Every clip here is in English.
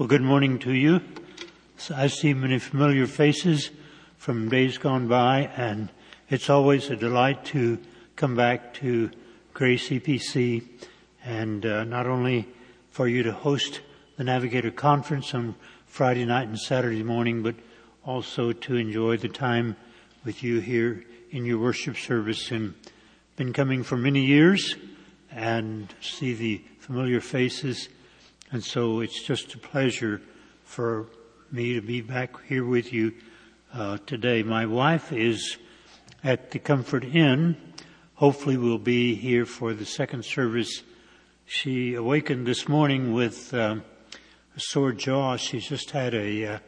Well, good morning to you. So I see many familiar faces from days gone by, and it's always a delight to come back to Grace EPC, and uh, not only for you to host the Navigator Conference on Friday night and Saturday morning, but also to enjoy the time with you here in your worship service. And been coming for many years, and see the familiar faces and so it's just a pleasure for me to be back here with you uh, today. My wife is at the Comfort Inn. Hopefully we'll be here for the second service. She awakened this morning with um, a sore jaw. She's just had a, uh,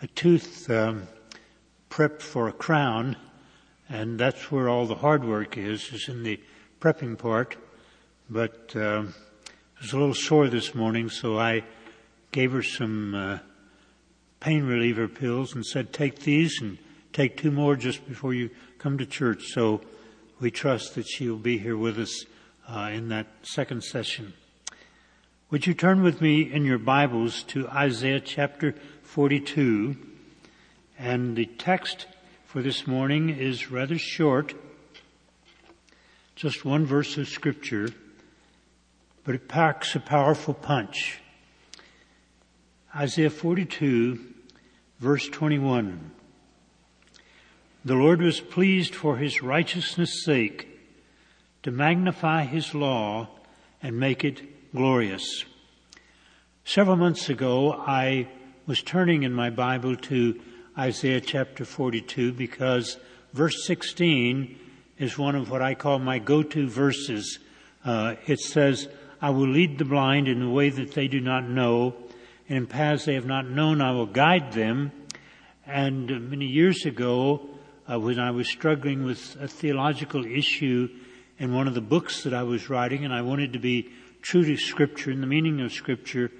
a tooth um, prepped for a crown, and that's where all the hard work is, is in the prepping part. But um, was a little sore this morning, so I gave her some uh, pain reliever pills and said, take these and take two more just before you come to church. So we trust that she will be here with us uh, in that second session. Would you turn with me in your Bibles to Isaiah chapter 42? And the text for this morning is rather short, just one verse of scripture but it packs a powerful punch. Isaiah 42 verse 21. The Lord was pleased for his righteousness sake to magnify his law and make it glorious. Several months ago, I was turning in my Bible to Isaiah chapter 42 because verse 16 is one of what I call my go-to verses. Uh, it says, I will lead the blind in the way that they do not know, and in paths they have not known, I will guide them. And many years ago, uh, when I was struggling with a theological issue in one of the books that I was writing, and I wanted to be true to Scripture and the meaning of Scripture,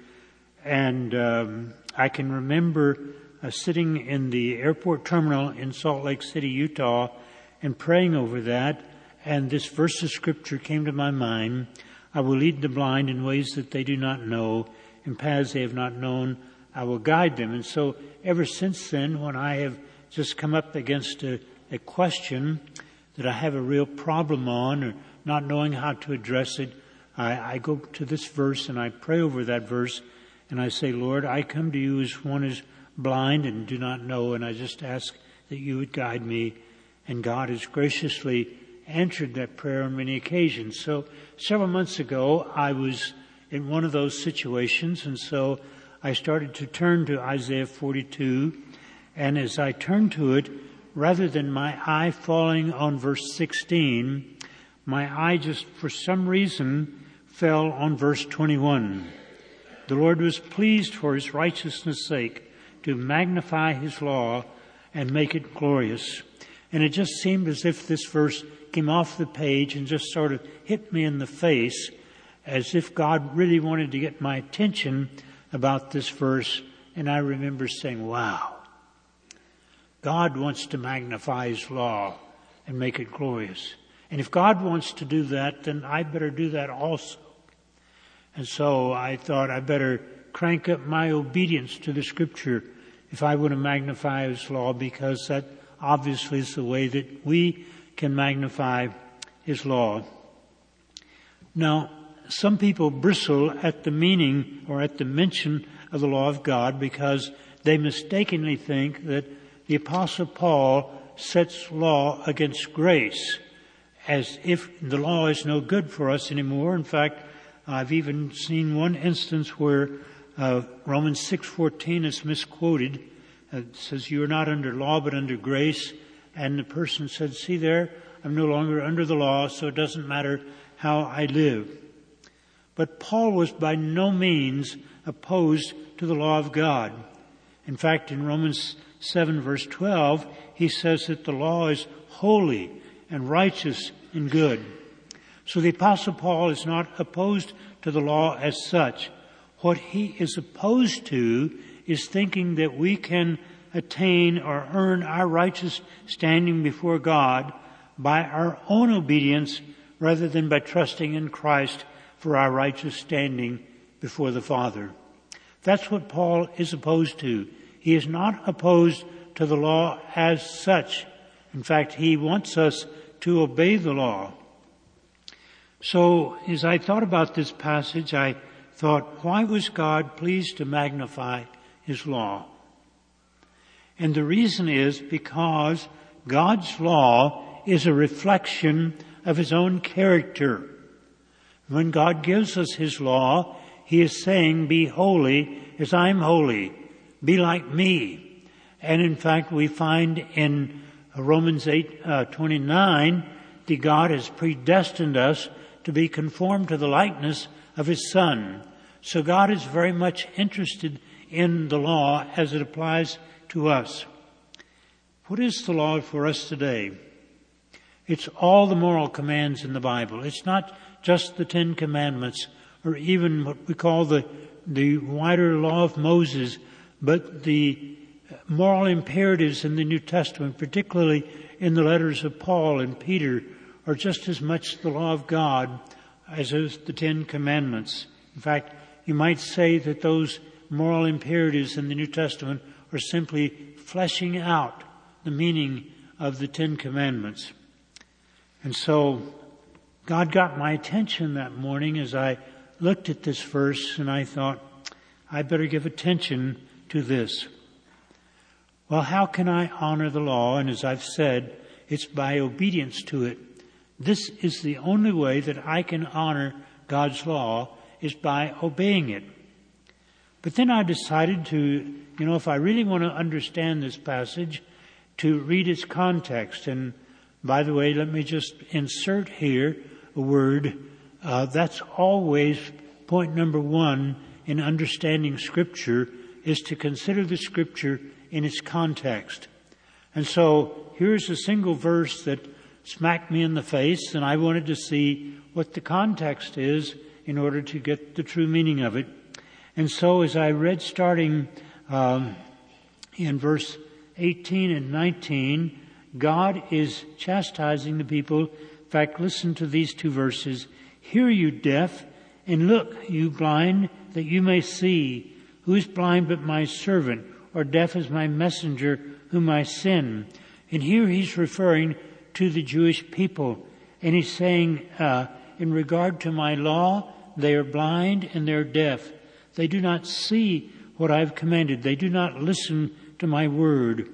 and um, I can remember uh, sitting in the airport terminal in Salt Lake City, Utah, and praying over that, and this verse of Scripture came to my mind. I will lead the blind in ways that they do not know, in paths they have not known. I will guide them. And so ever since then, when I have just come up against a, a question that I have a real problem on or not knowing how to address it, I, I go to this verse and I pray over that verse and I say, Lord, I come to you as one is blind and do not know, and I just ask that you would guide me. And God has graciously answered that prayer on many occasions. So several months ago, I was in one of those situations, and so I started to turn to Isaiah 42, and as I turned to it, rather than my eye falling on verse 16, my eye just for some reason fell on verse 21. The Lord was pleased for his righteousness sake to magnify his law and make it glorious. And it just seemed as if this verse came off the page and just sort of hit me in the face as if God really wanted to get my attention about this verse. And I remember saying, wow, God wants to magnify His law and make it glorious. And if God wants to do that, then I better do that also. And so I thought I better crank up my obedience to the scripture if I want to magnify His law because that obviously is the way that we can magnify his law. Now, some people bristle at the meaning or at the mention of the law of God because they mistakenly think that the apostle Paul sets law against grace as if the law is no good for us anymore. In fact, I've even seen one instance where uh, Romans 6:14 is misquoted. It says, "You are not under law, but under grace." And the person said, see there, I'm no longer under the law, so it doesn't matter how I live. But Paul was by no means opposed to the law of God. In fact, in Romans 7 verse 12, he says that the law is holy and righteous and good. So the apostle Paul is not opposed to the law as such. What he is opposed to is thinking that we can attain or earn our righteous standing before God by our own obedience rather than by trusting in Christ for our righteous standing before the Father. That's what Paul is opposed to. He is not opposed to the law as such. In fact, he wants us to obey the law. So, as I thought about this passage, I thought, why was God pleased to magnify His law? And the reason is because God's law is a reflection of His own character. When God gives us His law, He is saying, be holy as I'm holy. Be like me. And in fact, we find in Romans 8, uh, 29, that God has predestined us to be conformed to the likeness of His Son. So God is very much interested in the law as it applies to us. What is the law for us today? It's all the moral commands in the Bible. It's not just the Ten Commandments or even what we call the, the wider law of Moses, but the moral imperatives in the New Testament, particularly in the letters of Paul and Peter, are just as much the law of God as is the Ten Commandments. In fact, you might say that those moral imperatives in the New Testament are simply fleshing out the meaning of the Ten Commandments. And so God got my attention that morning as I looked at this verse and I thought, I better give attention to this. Well, how can I honor the law? And as I've said, it's by obedience to it. This is the only way that I can honor God's law is by obeying it. But then I decided to, you know, if I really want to understand this passage, to read its context. And by the way, let me just insert here a word. Uh, that's always point number one in understanding Scripture is to consider the Scripture in its context. And so here's a single verse that smacked me in the face, and I wanted to see what the context is in order to get the true meaning of it. And so as I read starting um, in verse 18 and 19, God is chastising the people. In fact, listen to these two verses. Hear you deaf, and look, you blind, that you may see. Who is blind but my servant, or deaf as my messenger, whom I send? And here he's referring to the Jewish people. And he's saying, uh, in regard to my law, they are blind and they're deaf. They do not see what I've commanded. They do not listen to my word.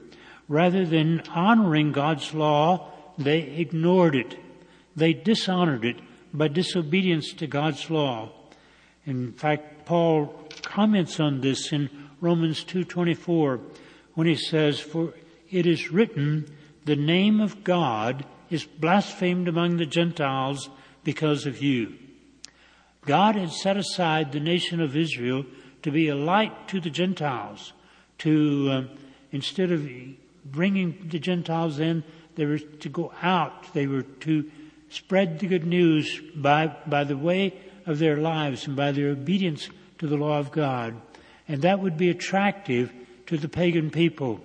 Rather than honoring God's law, they ignored it. They dishonored it by disobedience to God's law. In fact, Paul comments on this in Romans 2:24 when he says, "For it is written, the name of God is blasphemed among the Gentiles because of you." God had set aside the nation of Israel to be a light to the Gentiles. To uh, instead of bringing the Gentiles in, they were to go out. They were to spread the good news by by the way of their lives and by their obedience to the law of God, and that would be attractive to the pagan people.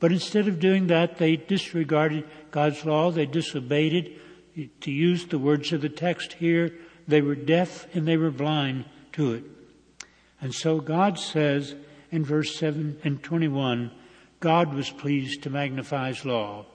But instead of doing that, they disregarded God's law. They disobeyed it. To use the words of the text here, they were deaf and they were blind to it. And so God says in verse 7 and 21, God was pleased to magnify his law.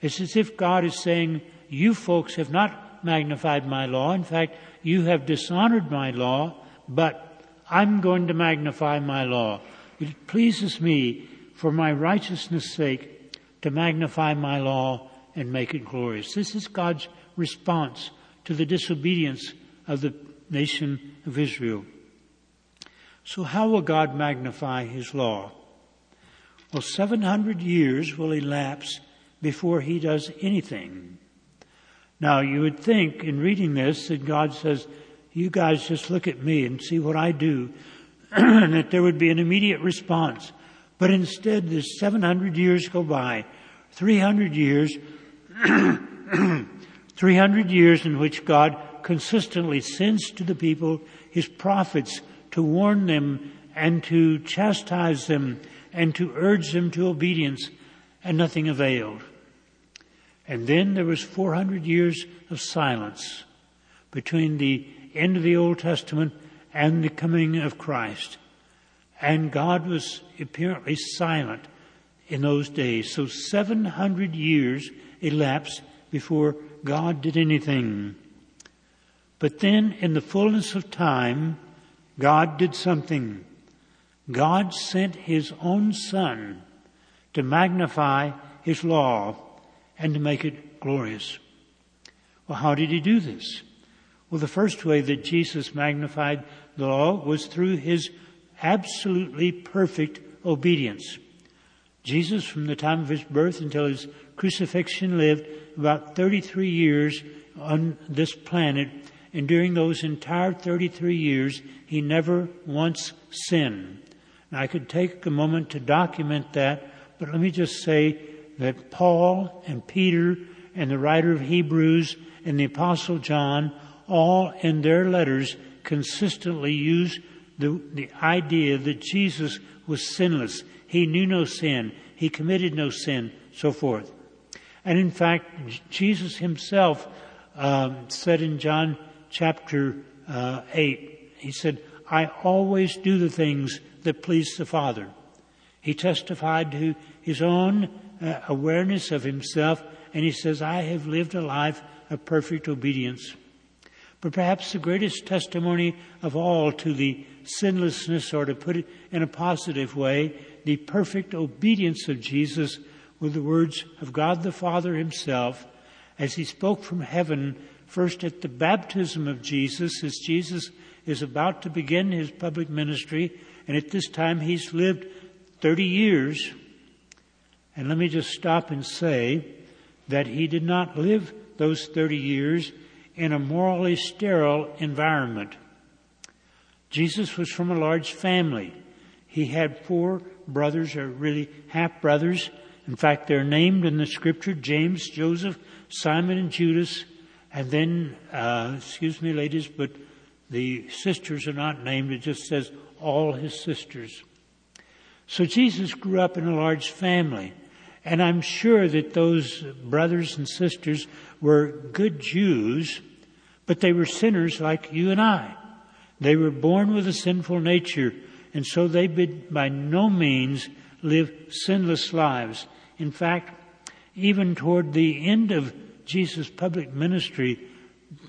It's as if God is saying, you folks have not magnified my law. In fact, you have dishonored my law, but I'm going to magnify my law. It pleases me for my righteousness' sake to magnify my law and make it glorious. This is God's response to the disobedience of the nation of Israel. So how will God magnify His law? Well, 700 years will elapse before He does anything. Now, you would think in reading this that God says, you guys just look at me and see what I do, and that there would be an immediate response. But instead, there's 700 years go by, 300 years, 300 years in which God consistently sends to the people his prophets to warn them and to chastise them and to urge them to obedience, and nothing availed. And then there was 400 years of silence between the end of the Old Testament and the coming of Christ. And God was apparently silent in those days. So 700 years elapsed before God did anything. But then in the fullness of time, God did something. God sent His own Son to magnify His law and to make it glorious. Well, how did He do this? Well, the first way that Jesus magnified the law was through His absolutely perfect obedience. Jesus, from the time of His birth until His crucifixion, lived about 33 years on this planet and during those entire 33 years, he never once sinned. Now, I could take a moment to document that, but let me just say that Paul and Peter and the writer of Hebrews and the apostle John all in their letters consistently use the, the idea that Jesus was sinless. He knew no sin. He committed no sin, so forth. And in fact, Jesus himself um, said in John chapter uh, 8, he said, I always do the things that please the Father. He testified to his own uh, awareness of himself, and he says, I have lived a life of perfect obedience. But perhaps the greatest testimony of all to the sinlessness, or to put it in a positive way, the perfect obedience of Jesus were the words of God the Father himself as he spoke from heaven First, at the baptism of Jesus, as Jesus is about to begin his public ministry, and at this time he's lived 30 years. And let me just stop and say that he did not live those 30 years in a morally sterile environment. Jesus was from a large family. He had four brothers, or really half brothers. In fact, they're named in the scripture James, Joseph, Simon, and Judas. And then, uh, excuse me, ladies, but the sisters are not named. It just says all his sisters. So Jesus grew up in a large family. And I'm sure that those brothers and sisters were good Jews, but they were sinners like you and I. They were born with a sinful nature, and so they did by no means live sinless lives. In fact, even toward the end of Jesus' public ministry,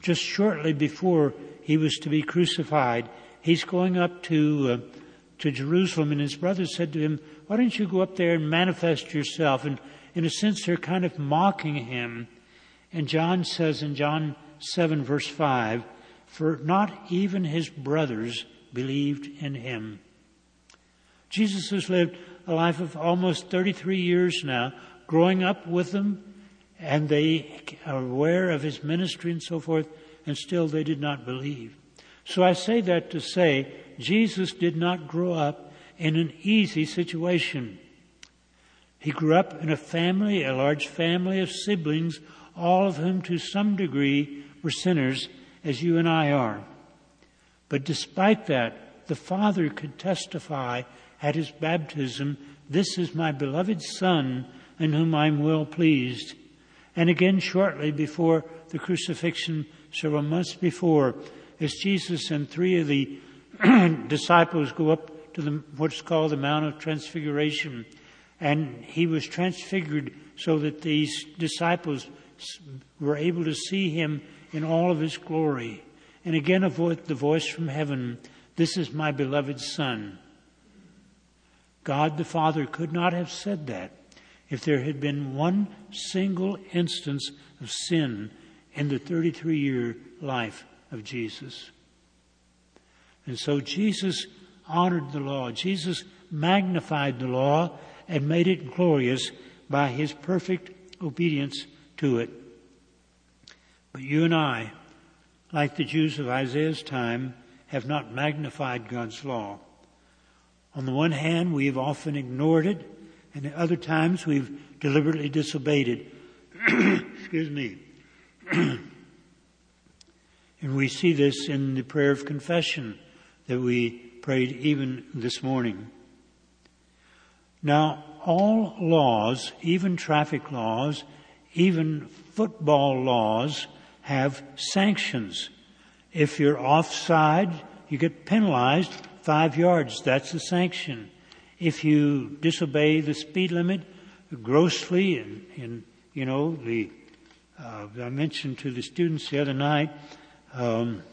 just shortly before he was to be crucified, he's going up to uh, to Jerusalem, and his brothers said to him, "Why don't you go up there and manifest yourself?" And in a sense, they're kind of mocking him. And John says in John seven verse five, "For not even his brothers believed in him." Jesus has lived a life of almost 33 years now, growing up with them, and they are aware of his ministry and so forth, and still they did not believe. So I say that to say Jesus did not grow up in an easy situation. He grew up in a family, a large family of siblings, all of whom to some degree were sinners, as you and I are. But despite that, the Father could testify at his baptism, This is my beloved Son, in whom I am well pleased. And again, shortly before the crucifixion, several months before, as Jesus and three of the disciples go up to the, what's called the Mount of Transfiguration, and he was transfigured so that these disciples were able to see him in all of his glory. And again, a the voice from heaven, This is my beloved Son. God the Father could not have said that if there had been one single instance of sin in the 33 year life of Jesus. And so Jesus honored the law. Jesus magnified the law and made it glorious by his perfect obedience to it. But you and I, like the Jews of Isaiah's time, have not magnified God's law. On the one hand, we have often ignored it and at other times we've deliberately disobeyed it. Excuse me. and we see this in the prayer of confession that we prayed even this morning. Now, all laws, even traffic laws, even football laws, have sanctions. If you're offside, you get penalized five yards. That's a sanction. If you disobey the speed limit grossly and, and you know, the, uh, I mentioned to the students the other night, um,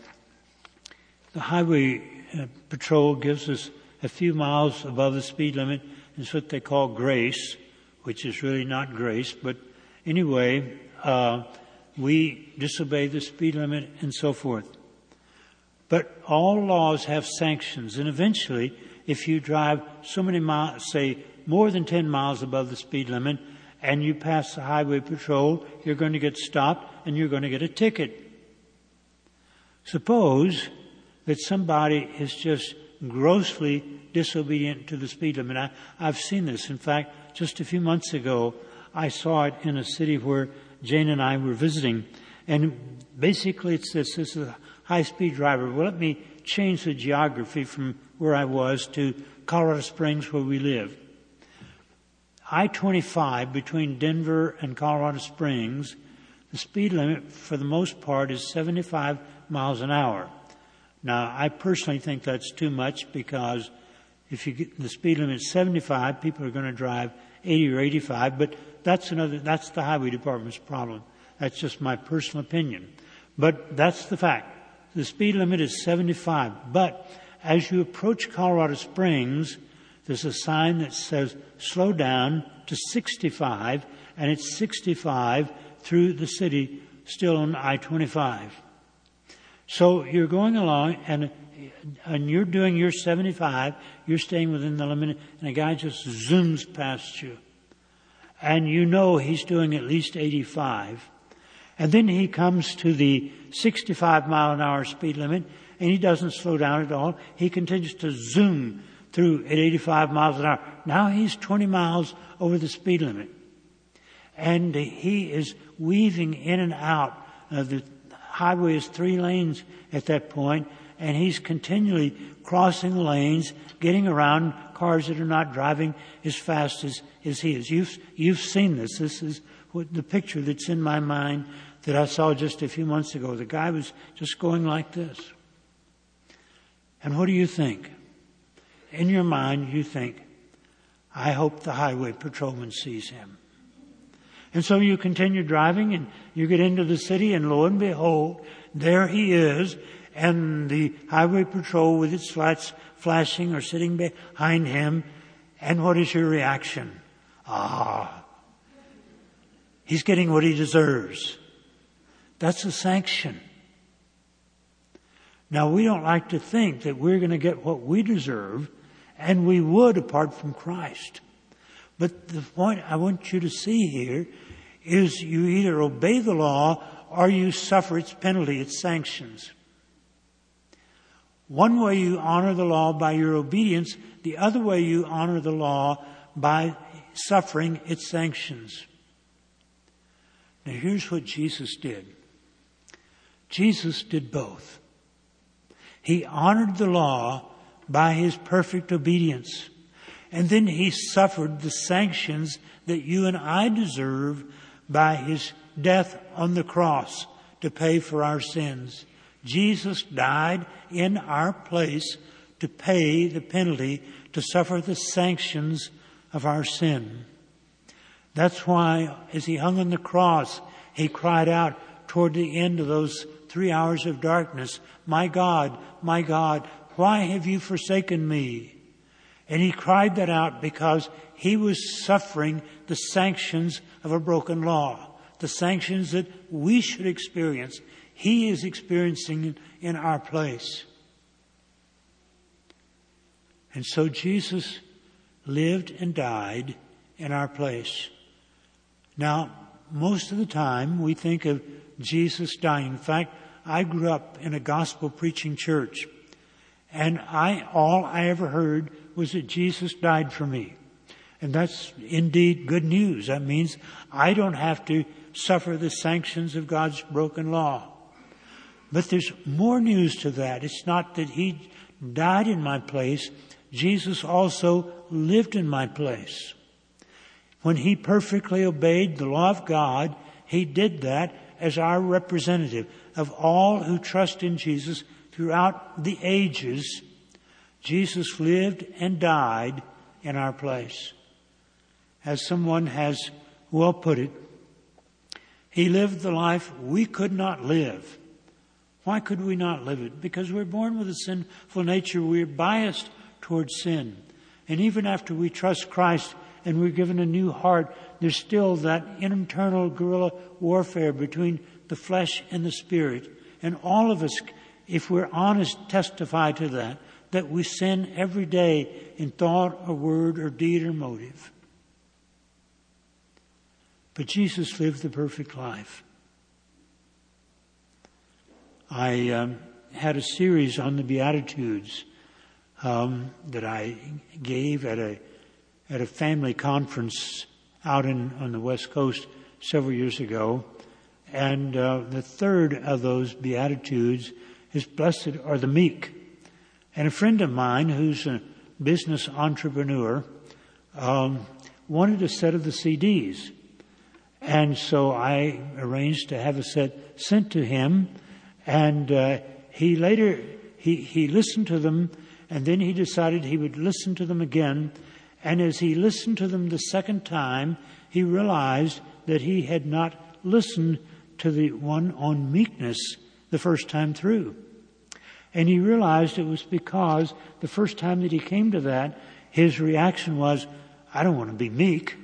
the highway uh, patrol gives us a few miles above the speed limit. It's what they call grace, which is really not grace, but anyway, uh, we disobey the speed limit and so forth. But all laws have sanctions, and eventually, if you drive so many miles, say more than 10 miles above the speed limit, and you pass the highway patrol, you're going to get stopped and you're going to get a ticket. Suppose that somebody is just grossly disobedient to the speed limit. I, I've seen this. In fact, just a few months ago, I saw it in a city where Jane and I were visiting. And basically it's this, this is a high speed driver. Well, let me change the geography from where I was to Colorado Springs where we live. I-25 between Denver and Colorado Springs, the speed limit for the most part is 75 miles an hour. Now, I personally think that's too much because if you get the speed limit is 75, people are going to drive 80 or 85, but that's another, that's the highway department's problem. That's just my personal opinion. But that's the fact. The speed limit is 75. But as you approach Colorado Springs, there's a sign that says slow down to 65, and it's 65 through the city, still on I-25. So you're going along and and you're doing your 75, you're staying within the limit, and a guy just zooms past you. And you know he's doing at least 85. And then he comes to the 65 mile an hour speed limit, and he doesn't slow down at all. He continues to zoom through at 85 miles an hour. Now he's 20 miles over the speed limit. And he is weaving in and out. Uh, the highway is three lanes at that point, and he's continually crossing lanes, getting around cars that are not driving as fast as, as he is. You've, you've seen this. This is what the picture that's in my mind that I saw just a few months ago. The guy was just going like this. And what do you think? In your mind, you think, I hope the highway patrolman sees him. And so you continue driving and you get into the city and lo and behold, there he is and the highway patrol with its lights flashing or sitting behind him. And what is your reaction? Ah, he's getting what he deserves. That's a sanction. Now we don't like to think that we're going to get what we deserve, and we would apart from Christ. But the point I want you to see here is you either obey the law or you suffer its penalty, its sanctions. One way you honor the law by your obedience, the other way you honor the law by suffering its sanctions. Now here's what Jesus did. Jesus did both. He honored the law by his perfect obedience. And then he suffered the sanctions that you and I deserve by his death on the cross to pay for our sins. Jesus died in our place to pay the penalty, to suffer the sanctions of our sin. That's why, as he hung on the cross, he cried out toward the end of those three hours of darkness, My God, my God, why have you forsaken me? And he cried that out because he was suffering the sanctions of a broken law, the sanctions that we should experience he is experiencing in our place. And so Jesus lived and died in our place. Now, most of the time we think of Jesus dying. In fact, I grew up in a gospel preaching church and I, all I ever heard was that Jesus died for me. And that's indeed good news. That means I don't have to suffer the sanctions of God's broken law. But there's more news to that. It's not that he died in my place. Jesus also lived in my place. When he perfectly obeyed the law of God, he did that as our representative of all who trust in Jesus throughout the ages. Jesus lived and died in our place. As someone has well put it, he lived the life we could not live. Why could we not live it? Because we're born with a sinful nature. We're biased towards sin. And even after we trust Christ and we're given a new heart, there's still that internal guerrilla warfare between the flesh and the spirit. And all of us, if we're honest, testify to that, that we sin every day in thought or word or deed or motive. But Jesus lived the perfect life. I um, had a series on the Beatitudes um, that I gave at a at a family conference out in on the West Coast several years ago, and uh, the third of those Beatitudes is "Blessed are the meek." And a friend of mine who's a business entrepreneur um, wanted a set of the CDs. And so I arranged to have a set sent to him, and uh, he later he he listened to them, and then he decided he would listen to them again. And as he listened to them the second time, he realized that he had not listened to the one on meekness the first time through. And he realized it was because the first time that he came to that, his reaction was, I don't want to be meek.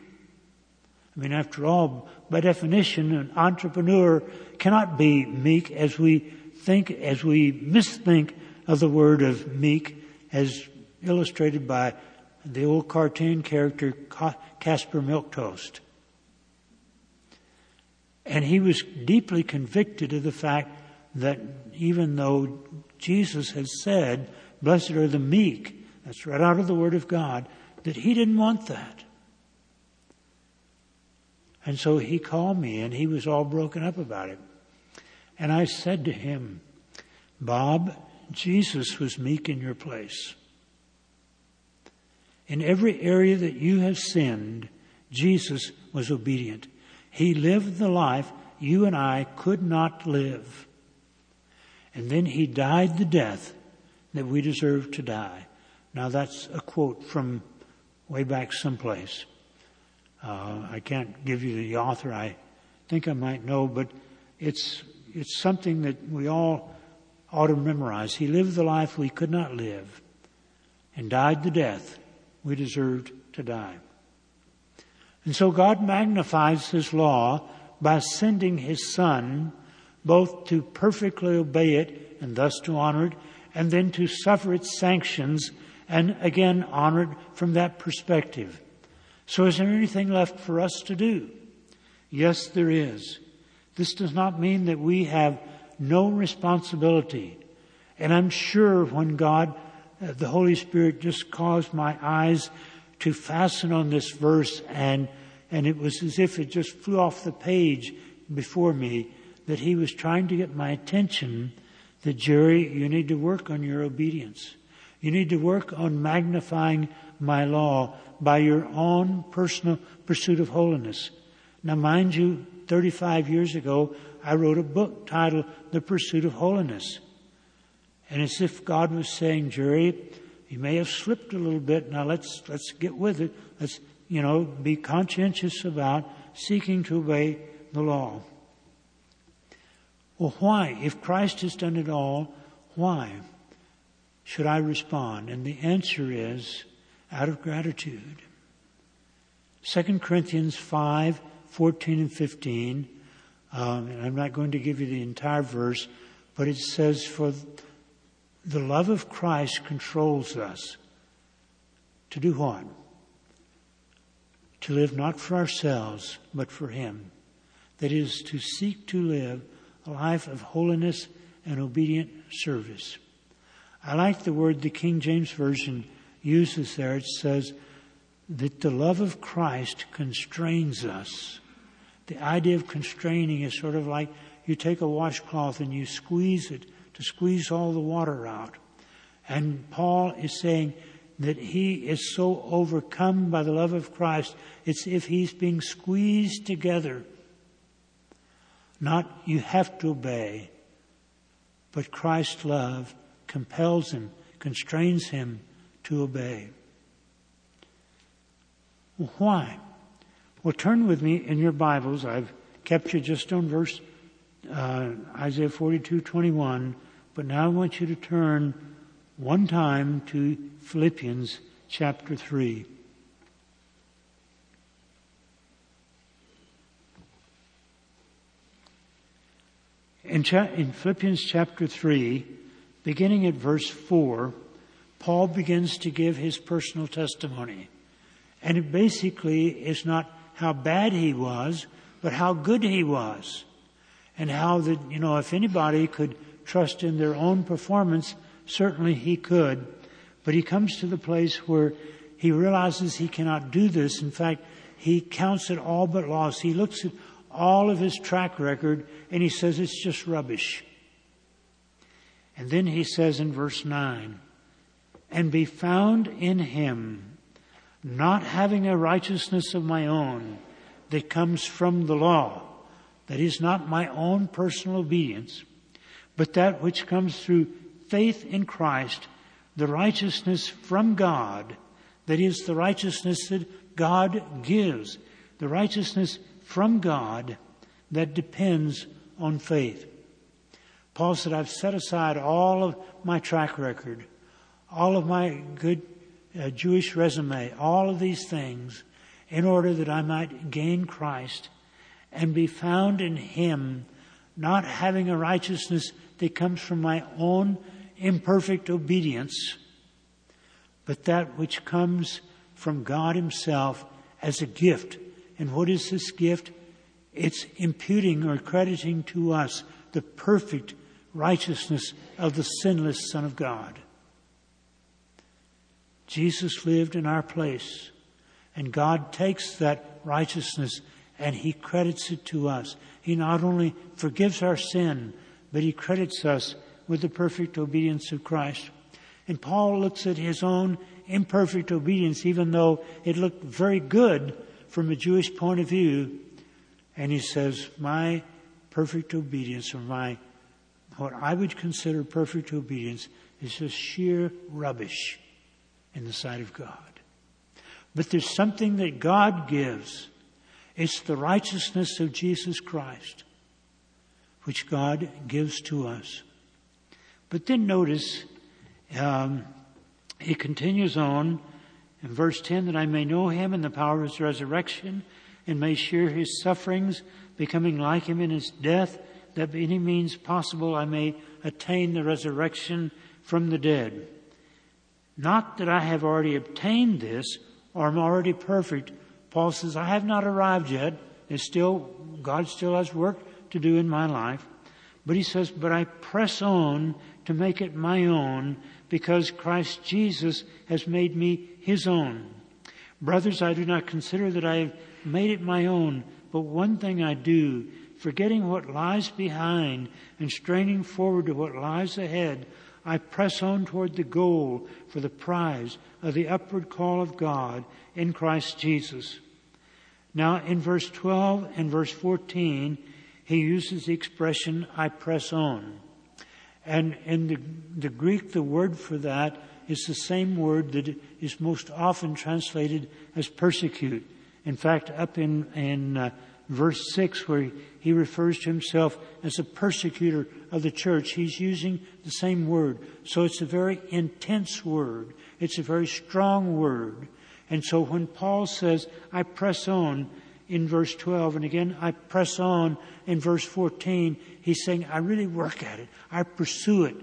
I mean, after all, by definition, an entrepreneur cannot be meek as we think, as we misthink of the word of meek as illustrated by the old cartoon character Caspar Milquetoast. And he was deeply convicted of the fact that even though Jesus had said, blessed are the meek, that's right out of the Word of God, that he didn't want that. And so he called me and he was all broken up about it. And I said to him, Bob, Jesus was meek in your place. In every area that you have sinned, Jesus was obedient. He lived the life you and I could not live. And then he died the death that we deserve to die. Now that's a quote from way back someplace. Uh, I can't give you the author. I think I might know, but it's it's something that we all ought to memorize. He lived the life we could not live, and died the death we deserved to die. And so God magnifies His law by sending His Son, both to perfectly obey it and thus to honor it, and then to suffer its sanctions and again honor it from that perspective. So is there anything left for us to do? Yes, there is. This does not mean that we have no responsibility. And I'm sure when God, Uh, the Holy Spirit just caused my eyes to fasten on this verse and, and it was as if it just flew off the page before me that he was trying to get my attention that Jerry, you need to work on your obedience. You need to work on magnifying my law by your own personal pursuit of holiness. Now, mind you, 35 years ago, I wrote a book titled The Pursuit of Holiness. And as if God was saying, Jerry, you may have slipped a little bit. Now let's, let's get with it. Let's, you know, be conscientious about seeking to obey the law. Well, why? If Christ has done it all, why should I respond? And the answer is out of gratitude. 2 Corinthians 5, 14 and 15, um, and I'm not going to give you the entire verse, but it says, For the love of Christ controls us. To do what? To live not for ourselves, but for Him. That is, to seek to live a life of holiness and obedient service. I like the word the King James Version uses there, it says that the love of Christ constrains us. The idea of constraining is sort of like you take a washcloth and you squeeze it to squeeze all the water out. And Paul is saying that he is so overcome by the love of Christ, it's if he's being squeezed together. Not you have to obey, but Christ's love compels him constrains him to obey. Why? Well, turn with me in your Bibles. I've kept you just on verse uh, Isaiah 42, 21, but now I want you to turn one time to Philippians chapter 3. In, cha- in, Philippians chapter 3, beginning at verse 4, Paul begins to give his personal testimony. And it basically is not how bad he was, but how good he was. And how that, you know, if anybody could trust in their own performance, certainly he could. But he comes to the place where he realizes he cannot do this. In fact, he counts it all but loss. He looks at all of his track record and he says it's just rubbish. And then he says in verse 9, and be found in him, not having a righteousness of my own that comes from the law, that is not my own personal obedience, but that which comes through faith in Christ, the righteousness from God, that is the righteousness that God gives, the righteousness from God that depends on faith. Paul said, I've set aside all of my track record, all of my good uh, Jewish resume, all of these things in order that I might gain Christ and be found in Him, not having a righteousness that comes from my own imperfect obedience, but that which comes from God Himself as a gift. And what is this gift? It's imputing or crediting to us the perfect righteousness of the sinless Son of God. Jesus lived in our place, and God takes that righteousness and He credits it to us. He not only forgives our sin, but He credits us with the perfect obedience of Christ. And Paul looks at his own imperfect obedience, even though it looked very good from a Jewish point of view, and he says, My perfect obedience, or my what I would consider perfect obedience, is just sheer rubbish in the sight of God. But there's something that God gives. It's the righteousness of Jesus Christ, which God gives to us. But then notice, um, he continues on in verse 10 that I may know him in the power of his resurrection and may share his sufferings, becoming like him in his death, that by any means possible I may attain the resurrection from the dead. Not that I have already obtained this or am already perfect. Paul says, I have not arrived yet. It's still, God still has work to do in my life. But he says, but I press on to make it my own because Christ Jesus has made me his own. Brothers, I do not consider that I have made it my own, but one thing I do, forgetting what lies behind and straining forward to what lies ahead, I press on toward the goal for the prize of the upward call of God in Christ Jesus. Now, in verse 12 and verse 14, he uses the expression, I press on. And in the, the Greek, the word for that is the same word that is most often translated as persecute. In fact, up in, in uh, verse 6, where he refers to himself as a persecutor of the church, he's using the same word. So it's a very intense word. It's a very strong word. And so when Paul says, I press on in verse 12, and again, I press on in verse 14, he's saying, I really work at it. I pursue it.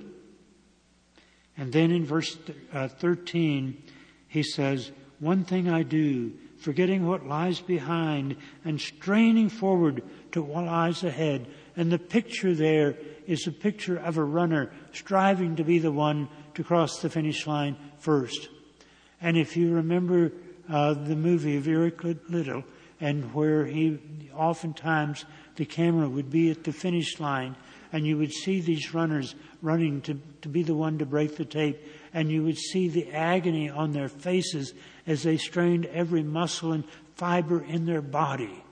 And then in verse uh, 13, he says, One thing I do, forgetting what lies behind and straining forward to what lies ahead. And the picture there is a picture of a runner striving to be the one to cross the finish line first. And if you remember uh, the movie of Eric Liddell, and where he oftentimes the camera would be at the finish line and you would see these runners running to, to be the one to break the tape, and you would see the agony on their faces as they strained every muscle and fiber in their body.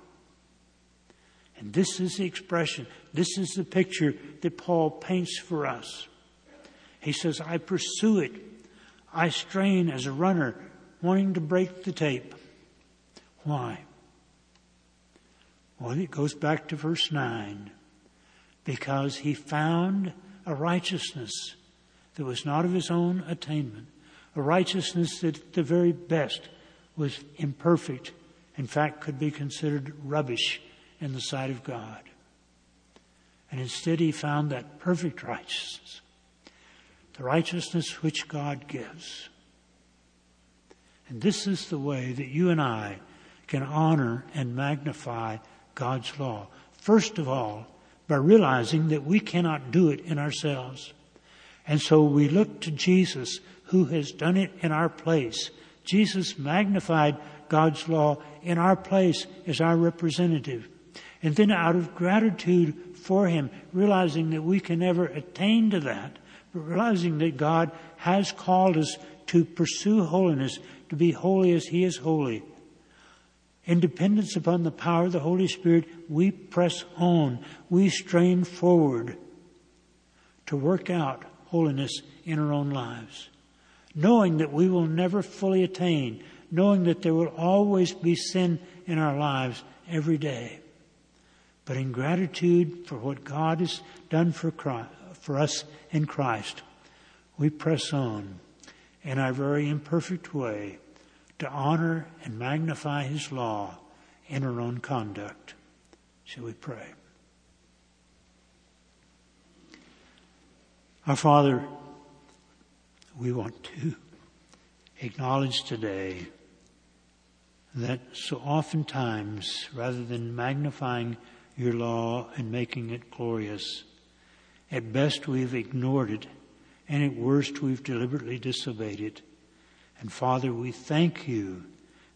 And this is the expression, this is the picture that Paul paints for us. He says, I pursue it. I strain as a runner wanting to break the tape. Why? Well, it goes back to verse 9. Because he found a righteousness that was not of his own attainment, a righteousness that at the very best was imperfect, in fact, could be considered rubbish in the sight of God. And instead, he found that perfect righteousness, the righteousness which God gives. And this is the way that you and I can honor and magnify God's law. First of all, by realizing that we cannot do it in ourselves. And so we look to Jesus who has done it in our place. Jesus magnified God's law in our place as our representative. And then out of gratitude for Him, realizing that we can never attain to that, but realizing that God has called us to pursue holiness, to be holy as He is holy. In dependence upon the power of the Holy Spirit, we press on, we strain forward to work out holiness in our own lives knowing that we will never fully attain, knowing that there will always be sin in our lives every day. But in gratitude for what God has done for, Christ, for us in Christ, we press on in our very imperfect way to honor and magnify His law in our own conduct. Shall we pray? Our Father, we want to acknowledge today that so oftentimes, rather than magnifying your law and making it glorious, at best we've ignored it, and at worst we've deliberately disobeyed it. And Father, we thank you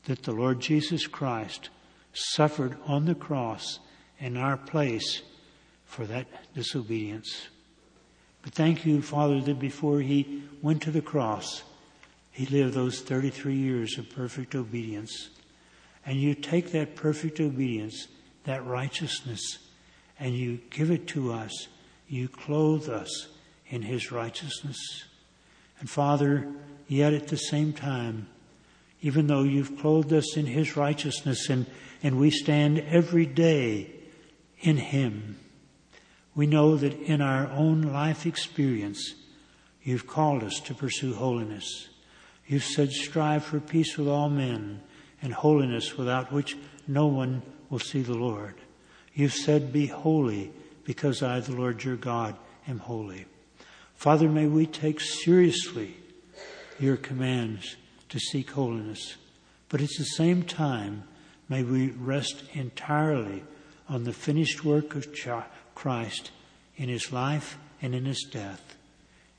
that the Lord Jesus Christ suffered on the cross in our place for that disobedience. But thank you, Father, that before he went to the cross, he lived those 33 years of perfect obedience. And you take that perfect obedience, that righteousness, and you give it to us. You clothe us in his righteousness. And Father, yet at the same time, even though you've clothed us in his righteousness and, and we stand every day in him, we know that in our own life experience, you've called us to pursue holiness. You've said, strive for peace with all men and holiness without which no one will see the Lord. You've said, be holy because I, the Lord your God, am holy. Father, may we take seriously your commands to seek holiness. But at the same time, may we rest entirely on the finished work of Christ in his life and in his death.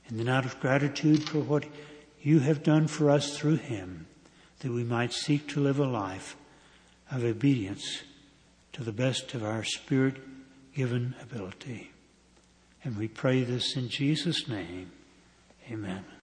And then out of gratitude for what you have done for us through him, that we might seek to live a life of obedience to the best of our spirit given ability. And we pray this in Jesus' name. Amen.